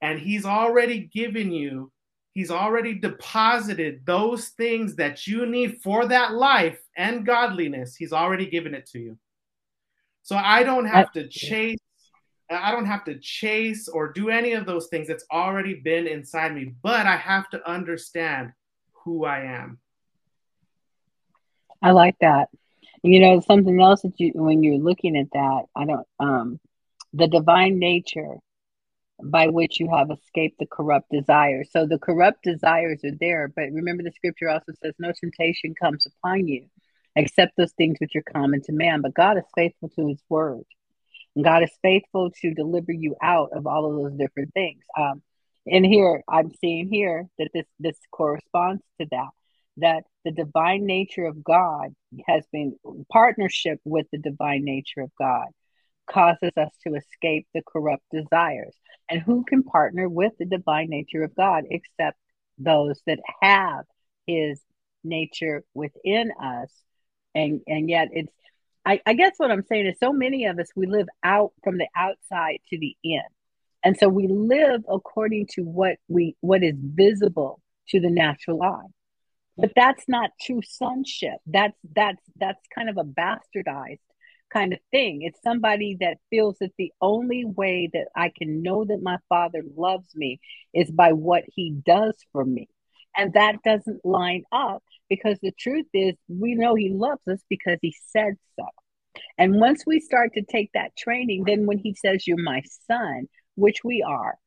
And He's already given you, He's already deposited those things that you need for that life and godliness. He's already given it to you. So I don't have to chase. I don't have to chase or do any of those things. It's already been inside me, but I have to understand who I am. I like that. You know, something else that you, when you're looking at that, I don't, um, the divine nature by which you have escaped the corrupt desires. So the corrupt desires are there, but remember the scripture also says, no temptation comes upon you except those things which are common to man. But God is faithful to his word. And God is faithful to deliver you out of all of those different things. Um, and here I'm seeing here that this this corresponds to that that the divine nature of God has been partnership with the divine nature of God causes us to escape the corrupt desires. And who can partner with the divine nature of God except those that have his nature within us and and yet it's I, I guess what I'm saying is so many of us we live out from the outside to the in. And so we live according to what we what is visible to the natural eye. But that's not true sonship. That's that's that's kind of a bastardized kind of thing. It's somebody that feels that the only way that I can know that my father loves me is by what he does for me. And that doesn't line up because the truth is, we know He loves us because He said so. And once we start to take that training, then when He says, You're my son, which we are,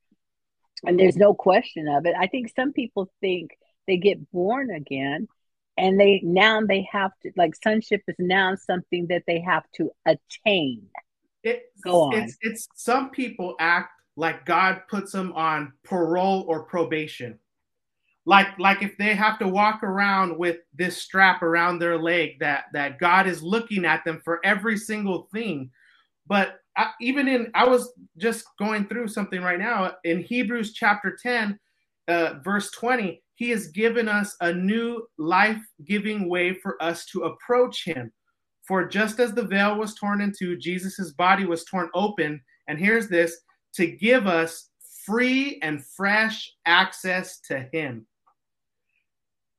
and there's no question of it, I think some people think they get born again and they now they have to like sonship is now something that they have to attain. It's, go on. it's, it's some people act like god puts them on parole or probation. Like like if they have to walk around with this strap around their leg that that god is looking at them for every single thing. But I, even in i was just going through something right now. In hebrews chapter 10 uh, verse 20 he has given us a new life giving way for us to approach him. For just as the veil was torn in two, Jesus' body was torn open. And here's this to give us free and fresh access to him.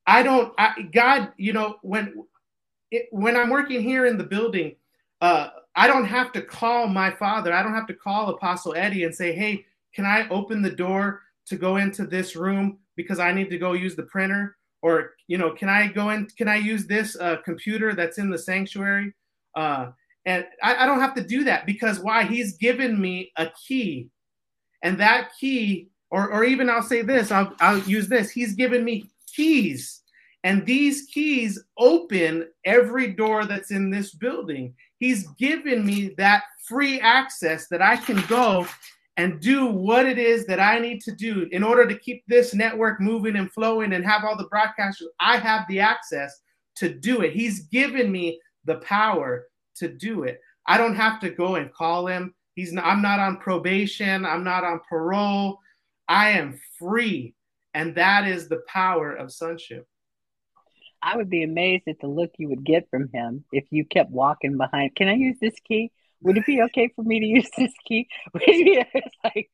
I don't, I, God, you know, when it, when I'm working here in the building, uh, I don't have to call my father. I don't have to call Apostle Eddie and say, "Hey, can I open the door to go into this room because I need to go use the printer? Or, you know, can I go in, can I use this uh, computer that's in the sanctuary? Uh, and I, I don't have to do that because why? He's given me a key. And that key, or, or even I'll say this, I'll, I'll use this. He's given me keys. And these keys open every door that's in this building. He's given me that free access that I can go and do what it is that I need to do in order to keep this network moving and flowing and have all the broadcasters. I have the access to do it. He's given me the power to do it. I don't have to go and call him. He's not, I'm not on probation. I'm not on parole. I am free. And that is the power of sonship. I would be amazed at the look you would get from him if you kept walking behind. Can I use this key? Would it be okay for me to use this key? it's like,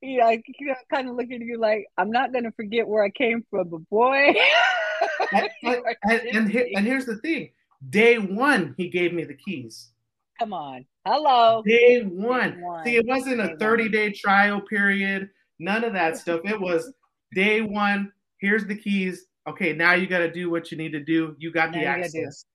you know, you know, kind of looking at you like, I'm not going to forget where I came from, but boy. and, and, and, here, and here's the thing day one, he gave me the keys. Come on. Hello. Day one. Day one. See, it wasn't day a 30 day trial period, none of that stuff. It was day one. Here's the keys. Okay, now you got to do what you need to do. You got now the access.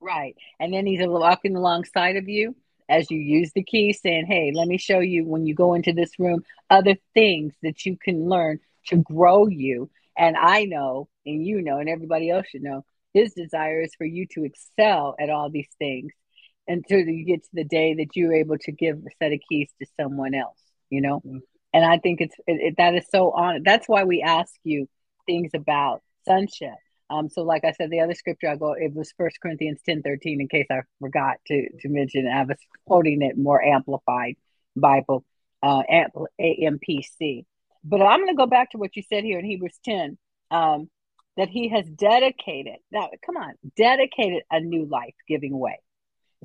Right. And then he's walking alongside of you as you use the key, saying, Hey, let me show you when you go into this room other things that you can learn to grow you. And I know, and you know, and everybody else should know, his desire is for you to excel at all these things until you get to the day that you're able to give a set of keys to someone else, you know? Mm-hmm. And I think it's it, it, that is so on. That's why we ask you things about sonship um, so like I said, the other scripture I go, it was First Corinthians 10 13, in case I forgot to, to mention, I was quoting it more amplified Bible, uh, AMPC. But I'm going to go back to what you said here in Hebrews 10, um, that he has dedicated, now come on, dedicated a new life giving way.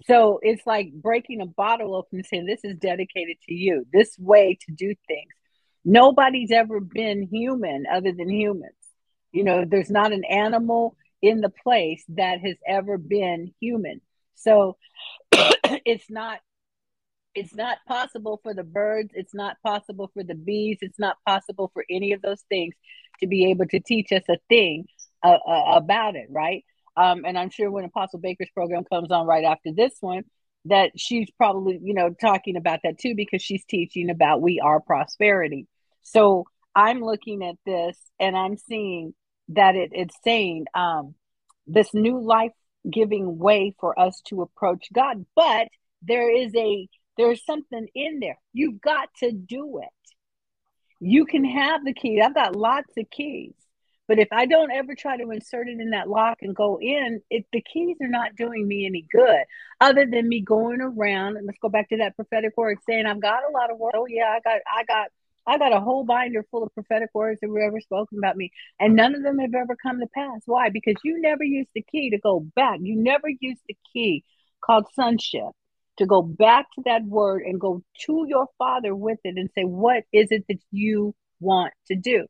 So it's like breaking a bottle open and saying, This is dedicated to you, this way to do things. Nobody's ever been human other than humans. You know, there's not an animal in the place that has ever been human. So it's not it's not possible for the birds, it's not possible for the bees, it's not possible for any of those things to be able to teach us a thing uh, uh, about it, right? Um, and I'm sure when Apostle Baker's program comes on right after this one, that she's probably, you know, talking about that too, because she's teaching about we are prosperity. So I'm looking at this and I'm seeing that it, it's saying um, this new life giving way for us to approach God. But there is a there's something in there. You've got to do it. You can have the key. I've got lots of keys. But if I don't ever try to insert it in that lock and go in, it the keys are not doing me any good. Other than me going around and let's go back to that prophetic word saying I've got a lot of work. Oh yeah, I got I got I got a whole binder full of prophetic words that were ever spoken about me, and none of them have ever come to pass. Why? Because you never used the key to go back. You never used the key called sonship to go back to that word and go to your father with it and say, What is it that you want to do?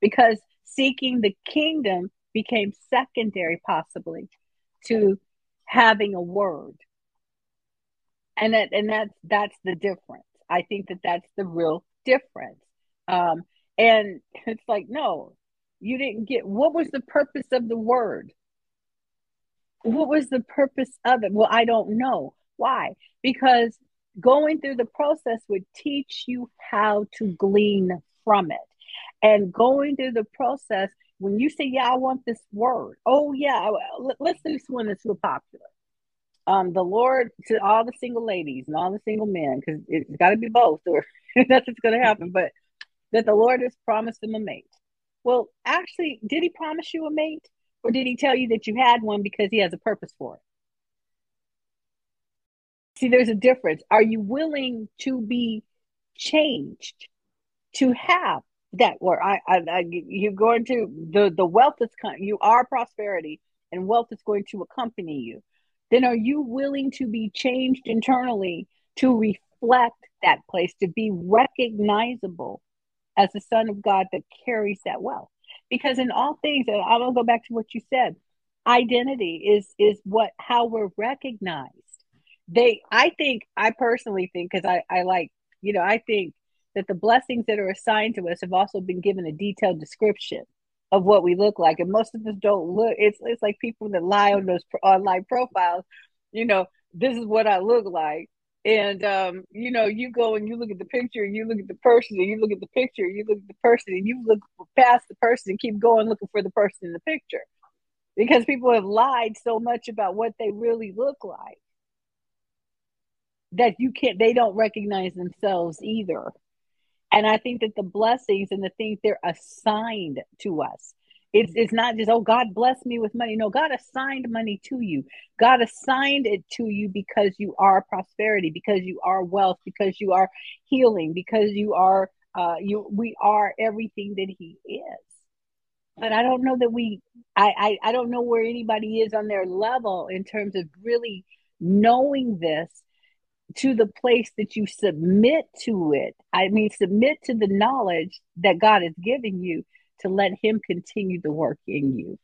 Because seeking the kingdom became secondary, possibly, to having a word. And that and that's that's the difference. I think that that's the real difference. Um, and it's like, no, You didn't get what was the purpose of the word? What was the purpose of it? Well, I don't know. Why? Because going through the process would teach you how to glean from it. And going through the process, when you say, Yeah, I want this word, oh, yeah, let's do this one that's real popular. Um, the Lord to all the single ladies and all the single men, because it's got to be both, or that's what's going to happen. But that the Lord has promised them a mate. Well, actually, did He promise you a mate, or did He tell you that you had one because He has a purpose for it? See, there's a difference. Are you willing to be changed to have that word? I, I, I you're going to the the wealth is coming. you are prosperity, and wealth is going to accompany you. Then, are you willing to be changed internally to reflect that place, to be recognizable as the Son of God that carries that wealth? Because in all things, and I'm gonna go back to what you said. Identity is is what how we're recognized they i think i personally think because I, I like you know i think that the blessings that are assigned to us have also been given a detailed description of what we look like. And most of us don't look it's it's like people that lie on those online profiles you know this is what i look like. And um, you know you go and you look at the picture and you look at the person and you look at the picture you look at the person and you look past the person and keep going looking for the person in the picture. Because people have lied so much about what they really look like that you can't they don't recognize themselves either and i think that the blessings and the things they're assigned to us. It's it's not just oh god bless me with money. No god assigned money to you. God assigned it to you because you are prosperity because you are wealth because you are healing because you are uh you we are everything that he is. But i don't know that we I, I i don't know where anybody is on their level in terms of really knowing this to the place that you submit to it. I mean, submit to the knowledge that God is giving you to let Him continue the work in you.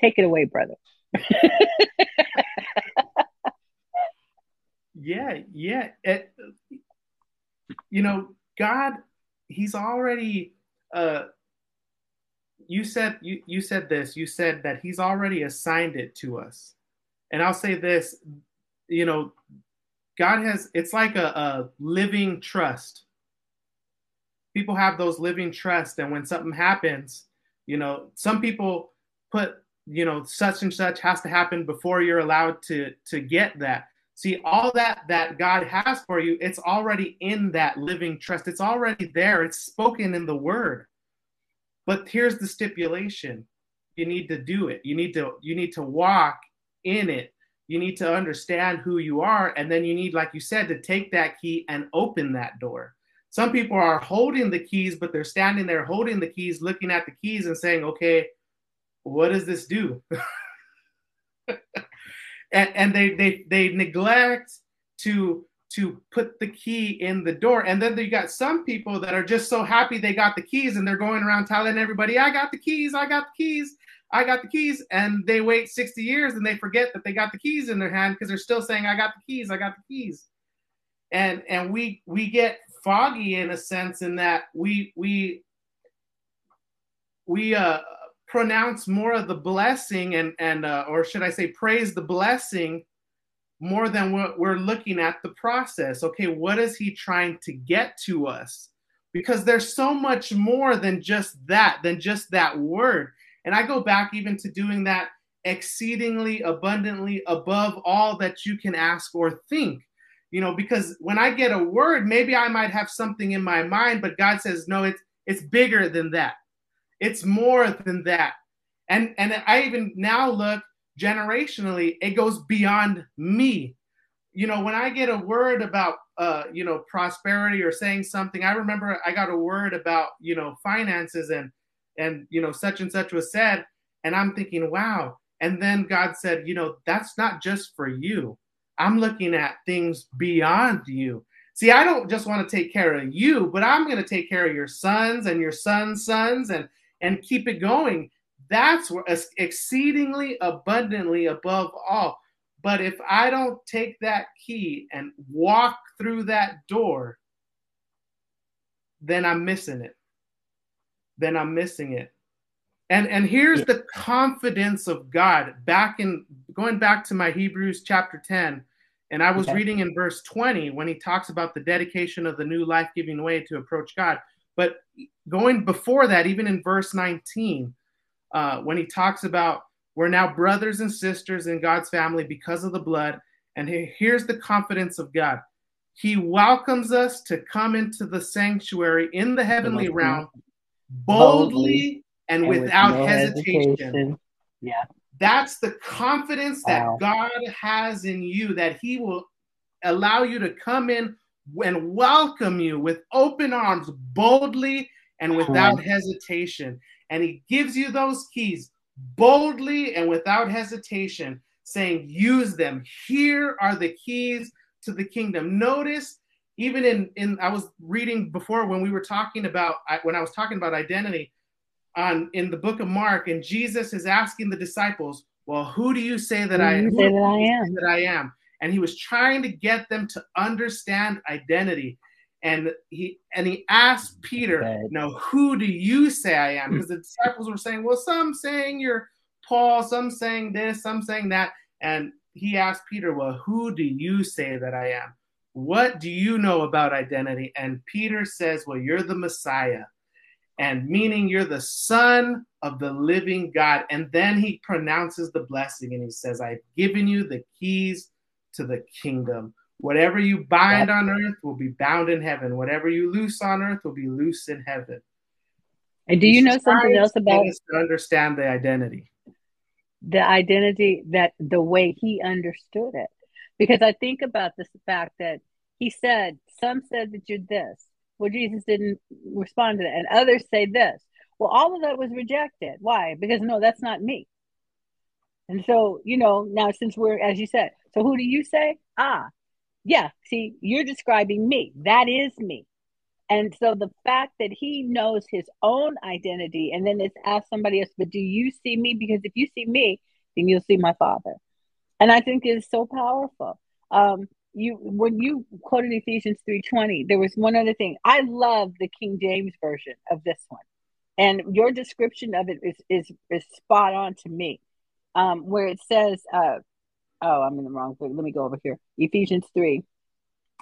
Take it away, brother. yeah, yeah. It, you know, God, He's already. Uh, you said you you said this. You said that He's already assigned it to us, and I'll say this. You know, God has, it's like a, a living trust. People have those living trust. And when something happens, you know, some people put, you know, such and such has to happen before you're allowed to, to get that. See, all that that God has for you, it's already in that living trust. It's already there. It's spoken in the word. But here's the stipulation. You need to do it. You need to you need to walk in it you need to understand who you are and then you need like you said to take that key and open that door. Some people are holding the keys but they're standing there holding the keys looking at the keys and saying okay what does this do? And, and they, they they neglect to to put the key in the door. And then you got some people that are just so happy they got the keys and they're going around telling everybody i got the keys i got the keys I got the keys, and they wait 60 years and they forget that they got the keys in their hand because they're still saying, I got the keys, I got the keys. And and we we get foggy in a sense in that we we we uh pronounce more of the blessing and and uh, or should I say praise the blessing more than what we're looking at the process. Okay, what is he trying to get to us? Because there's so much more than just that, than just that word. And I go back even to doing that exceedingly abundantly above all that you can ask or think. You know, because when I get a word, maybe I might have something in my mind, but God says, no, it's it's bigger than that. It's more than that. And and I even now look generationally, it goes beyond me. You know, when I get a word about uh, you know, prosperity or saying something, I remember I got a word about, you know, finances and and you know such and such was said and i'm thinking wow. And then god said you know that's not just for you. I'm looking at things beyond you. See i don't just want to take care of you but i'm going to take care of your sons and your sons sons and and keep it going. That's where exceedingly abundantly above all. But if i don't take that key and walk through that door then i'm missing it then I'm missing it. And and here's yeah. the confidence of God. Back in going back to my Hebrews chapter 10, and I was okay. reading in verse 20 when he talks about the dedication of the new life-giving way to approach God. But going before that, even in verse 19, uh, when he talks about we're now brothers and sisters in God's family because of the blood. And here's the confidence of God. He welcomes us to come into the sanctuary in the heavenly realm boldly and, and without no hesitation. hesitation. Yeah. That's the confidence that wow. God has in you that He will allow you to come in and welcome you with open arms, boldly and without hesitation. And He gives you those keys boldly and without hesitation, saying, Use them. Here are the keys to the kingdom. Notice, even in, in I was reading before when we were talking about, when I was talking about identity on in the book of Mark, and Jesus is asking the disciples, Well, who do you say that, I, say that I am? That I am. And he was trying to get them to understand identity and he and he asked Peter, "Now, who do you say I am?" Because the disciples were saying, "Well, some saying you're Paul, some saying this, some saying that," and he asked Peter, "Well, who do you say that I am? What do you know about identity?" And Peter says, "Well, you're the Messiah." And meaning you're the son of the living God. And then he pronounces the blessing and he says, I've given you the keys to the kingdom. Whatever you bind on earth will be bound in heaven. Whatever you loose on earth will be loose in heaven. And do you know something else about to understand the identity? The identity that the way he understood it. Because I think about this fact that he said, Some said that you're this. Well, Jesus didn't respond to that. And others say this. Well, all of that was rejected. Why? Because no, that's not me. And so, you know, now since we're, as you said, so who do you say? Ah, yeah, see, you're describing me. That is me. And so the fact that he knows his own identity and then it's asked somebody else, but do you see me? Because if you see me, then you'll see my father. And I think it's so powerful. Um, you when you quoted Ephesians 3:20, there was one other thing. I love the King James version of this one. And your description of it is is, is spot on to me. Um, where it says, uh, oh, I'm in the wrong book. Let me go over here. Ephesians 3,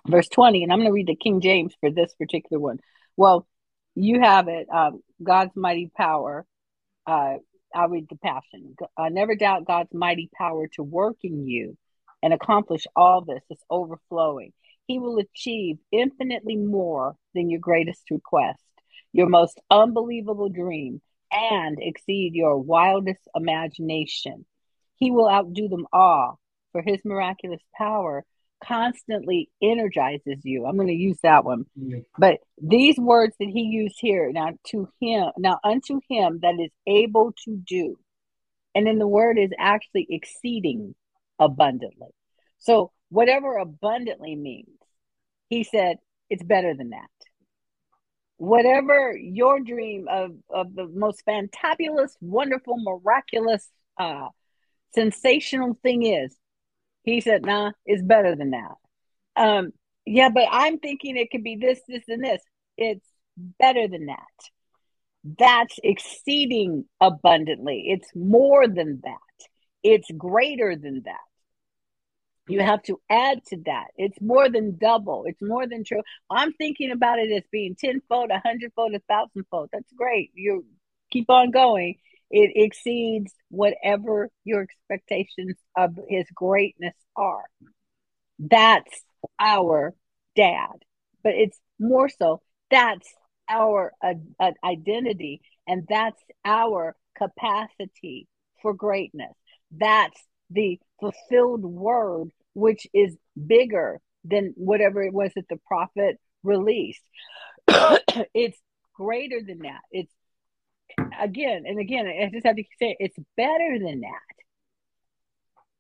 verse 20. And I'm going to read the King James for this particular one. Well, you have it. Um, God's mighty power. Uh, I'll read the passion. I never doubt God's mighty power to work in you and accomplish all this. It's overflowing. He will achieve infinitely more than your greatest request, your most unbelievable dream, and exceed your wildest imagination. He will outdo them all for his miraculous power constantly energizes you. I'm going to use that one. But these words that he used here, now to him, now unto him that is able to do. And then the word is actually exceeding abundantly. So whatever abundantly means, he said it's better than that. Whatever your dream of, of the most fantabulous, wonderful, miraculous, uh, sensational thing is, he said, nah, it's better than that. Um, yeah, but I'm thinking it could be this, this, and this. It's better than that. That's exceeding abundantly. It's more than that. It's greater than that. You have to add to that. It's more than double. It's more than true. I'm thinking about it as being tenfold, a hundredfold, a thousandfold. That's great. You keep on going it exceeds whatever your expectations of his greatness are. That's our dad. But it's more so, that's our uh, uh, identity and that's our capacity for greatness. That's the fulfilled word, which is bigger than whatever it was that the prophet released. it's greater than that. It's again and again, I just have to say it's better than that.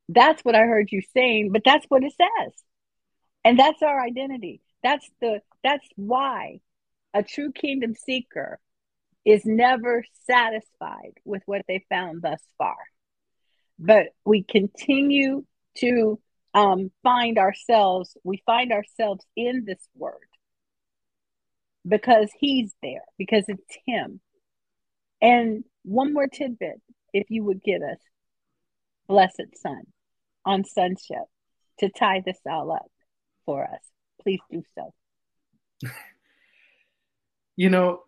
That's what I heard you saying, but that's what it says. And that's our identity. That's the that's why a true kingdom seeker is never satisfied with what they found thus far. But we continue to um, find ourselves, we find ourselves in this word because he's there, because it's him. And one more tidbit, if you would give us, blessed Son, on sonship to tie this all up for us. Please do so. you know,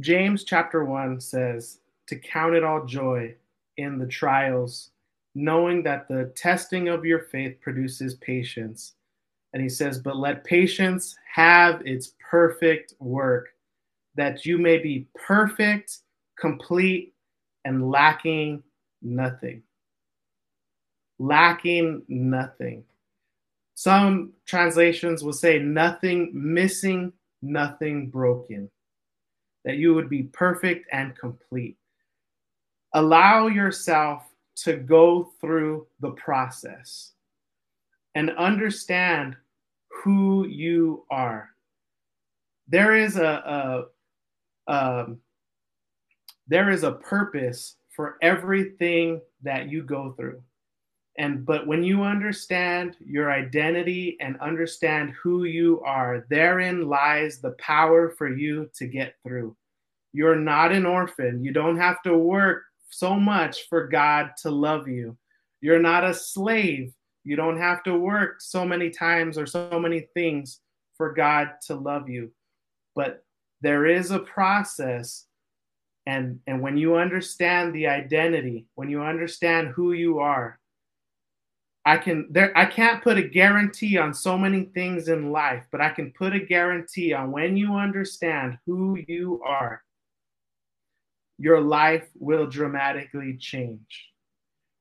James chapter 1 says to count it all joy in the trials, knowing that the testing of your faith produces patience. And he says, But let patience have its perfect work, that you may be perfect, complete, and lacking nothing. Lacking nothing. Some translations will say nothing missing, nothing broken. That you would be perfect and complete. Allow yourself to go through the process and understand who you are. There is a, um, there is a purpose for everything that you go through. And but when you understand your identity and understand who you are, therein lies the power for you to get through. You're not an orphan. You don't have to work so much for God to love you. You're not a slave. You don't have to work so many times or so many things for God to love you. But there is a process and and when you understand the identity, when you understand who you are, I can there I can't put a guarantee on so many things in life, but I can put a guarantee on when you understand who you are, your life will dramatically change.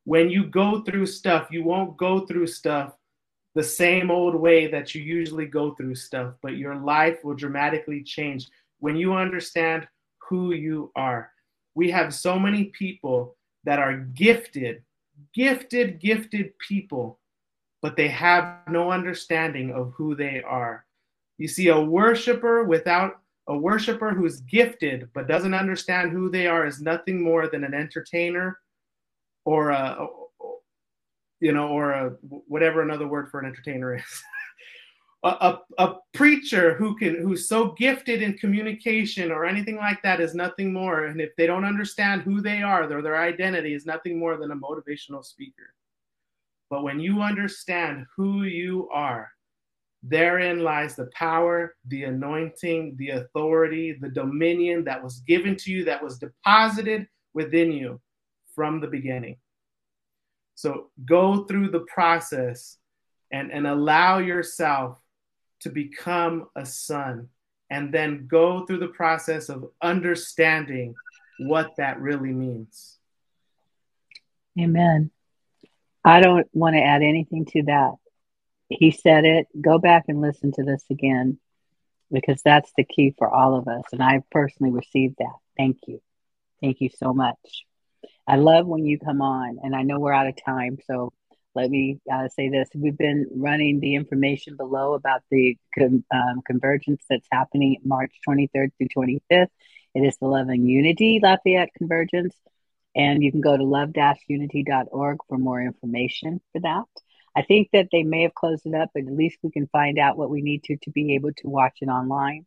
When you go through stuff, you won't go through stuff the same old way that you usually go through stuff, but your life will dramatically change when you understand who you are. We have so many people that are gifted, gifted, gifted people, but they have no understanding of who they are. You see, a worshiper without a worshiper who's gifted but doesn't understand who they are is nothing more than an entertainer or a, you know, or a whatever another word for an entertainer is. a, a, preacher who can who's so gifted in communication or anything like that is nothing more. And if they don't understand who they are their, their identity is nothing more than a motivational speaker. But when you understand who you are therein lies the power the anointing the authority the dominion that was given to you that was deposited within you from the beginning. So go through the process and, and allow yourself to become a son and then go through the process of understanding what that really means. Amen. I don't want to add anything to that. He said it. Go back and listen to this again because that's the key for all of us. And I personally received that. Thank you. Thank you so much. I love when you come on, and I know we're out of time. So let me uh, say this. We've been running the information below about the um, convergence that's happening March 23rd through 25th. It is the Love and Unity Lafayette Convergence. And you can go to love-unity.org for more information for that. I think that they may have closed it up, but at least we can find out what we need to to be able to watch it online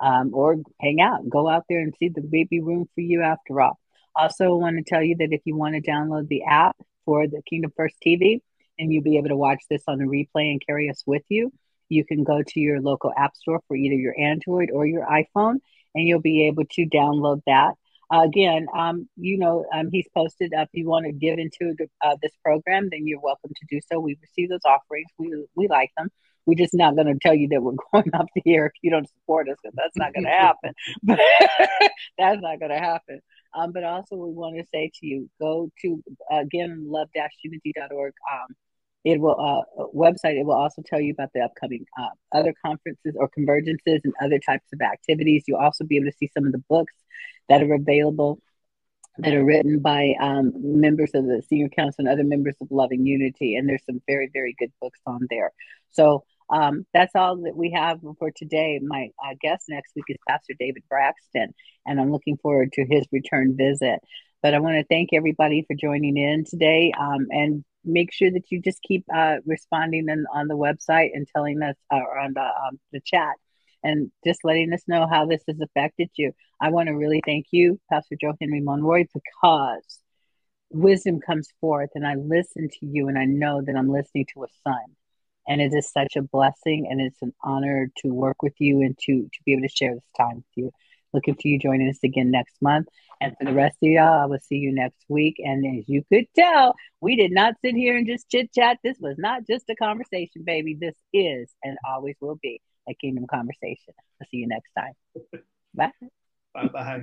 um, or hang out. Go out there and see the baby room for you after all. Also, I want to tell you that if you want to download the app for the Kingdom First TV, and you'll be able to watch this on a replay and carry us with you. You can go to your local app store for either your Android or your iPhone, and you'll be able to download that. Uh, again, um, you know, um, he's posted uh, if you want to give into uh, this program, then you're welcome to do so. We receive those offerings. We we like them. We're just not going to tell you that we're going up the air if you don't support us, because that's not going to happen. That's not going to happen. Um, but also, we want to say to you, go to again love-unity.org. Um, it will uh, website. It will also tell you about the upcoming uh, other conferences or convergences and other types of activities. You'll also be able to see some of the books that are available that are written by um, members of the senior council and other members of Love and Unity. And there's some very, very good books on there. So um, that's all that we have for today. My uh, guest next week is Pastor David Braxton, and I'm looking forward to his return visit. But I want to thank everybody for joining in today um, and make sure that you just keep uh, responding in, on the website and telling us uh, on the, um, the chat and just letting us know how this has affected you. I want to really thank you, Pastor Joe Henry Monroy, because wisdom comes forth and I listen to you and I know that I'm listening to a son. And it is such a blessing and it's an honor to work with you and to, to be able to share this time with you. Looking for you joining us again next month. And for the rest of y'all, I will see you next week. And as you could tell, we did not sit here and just chit chat. This was not just a conversation, baby. This is and always will be a kingdom conversation. I'll see you next time. Bye. Bye bye.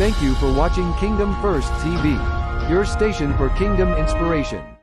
Thank you for watching Kingdom First TV, your station for kingdom inspiration.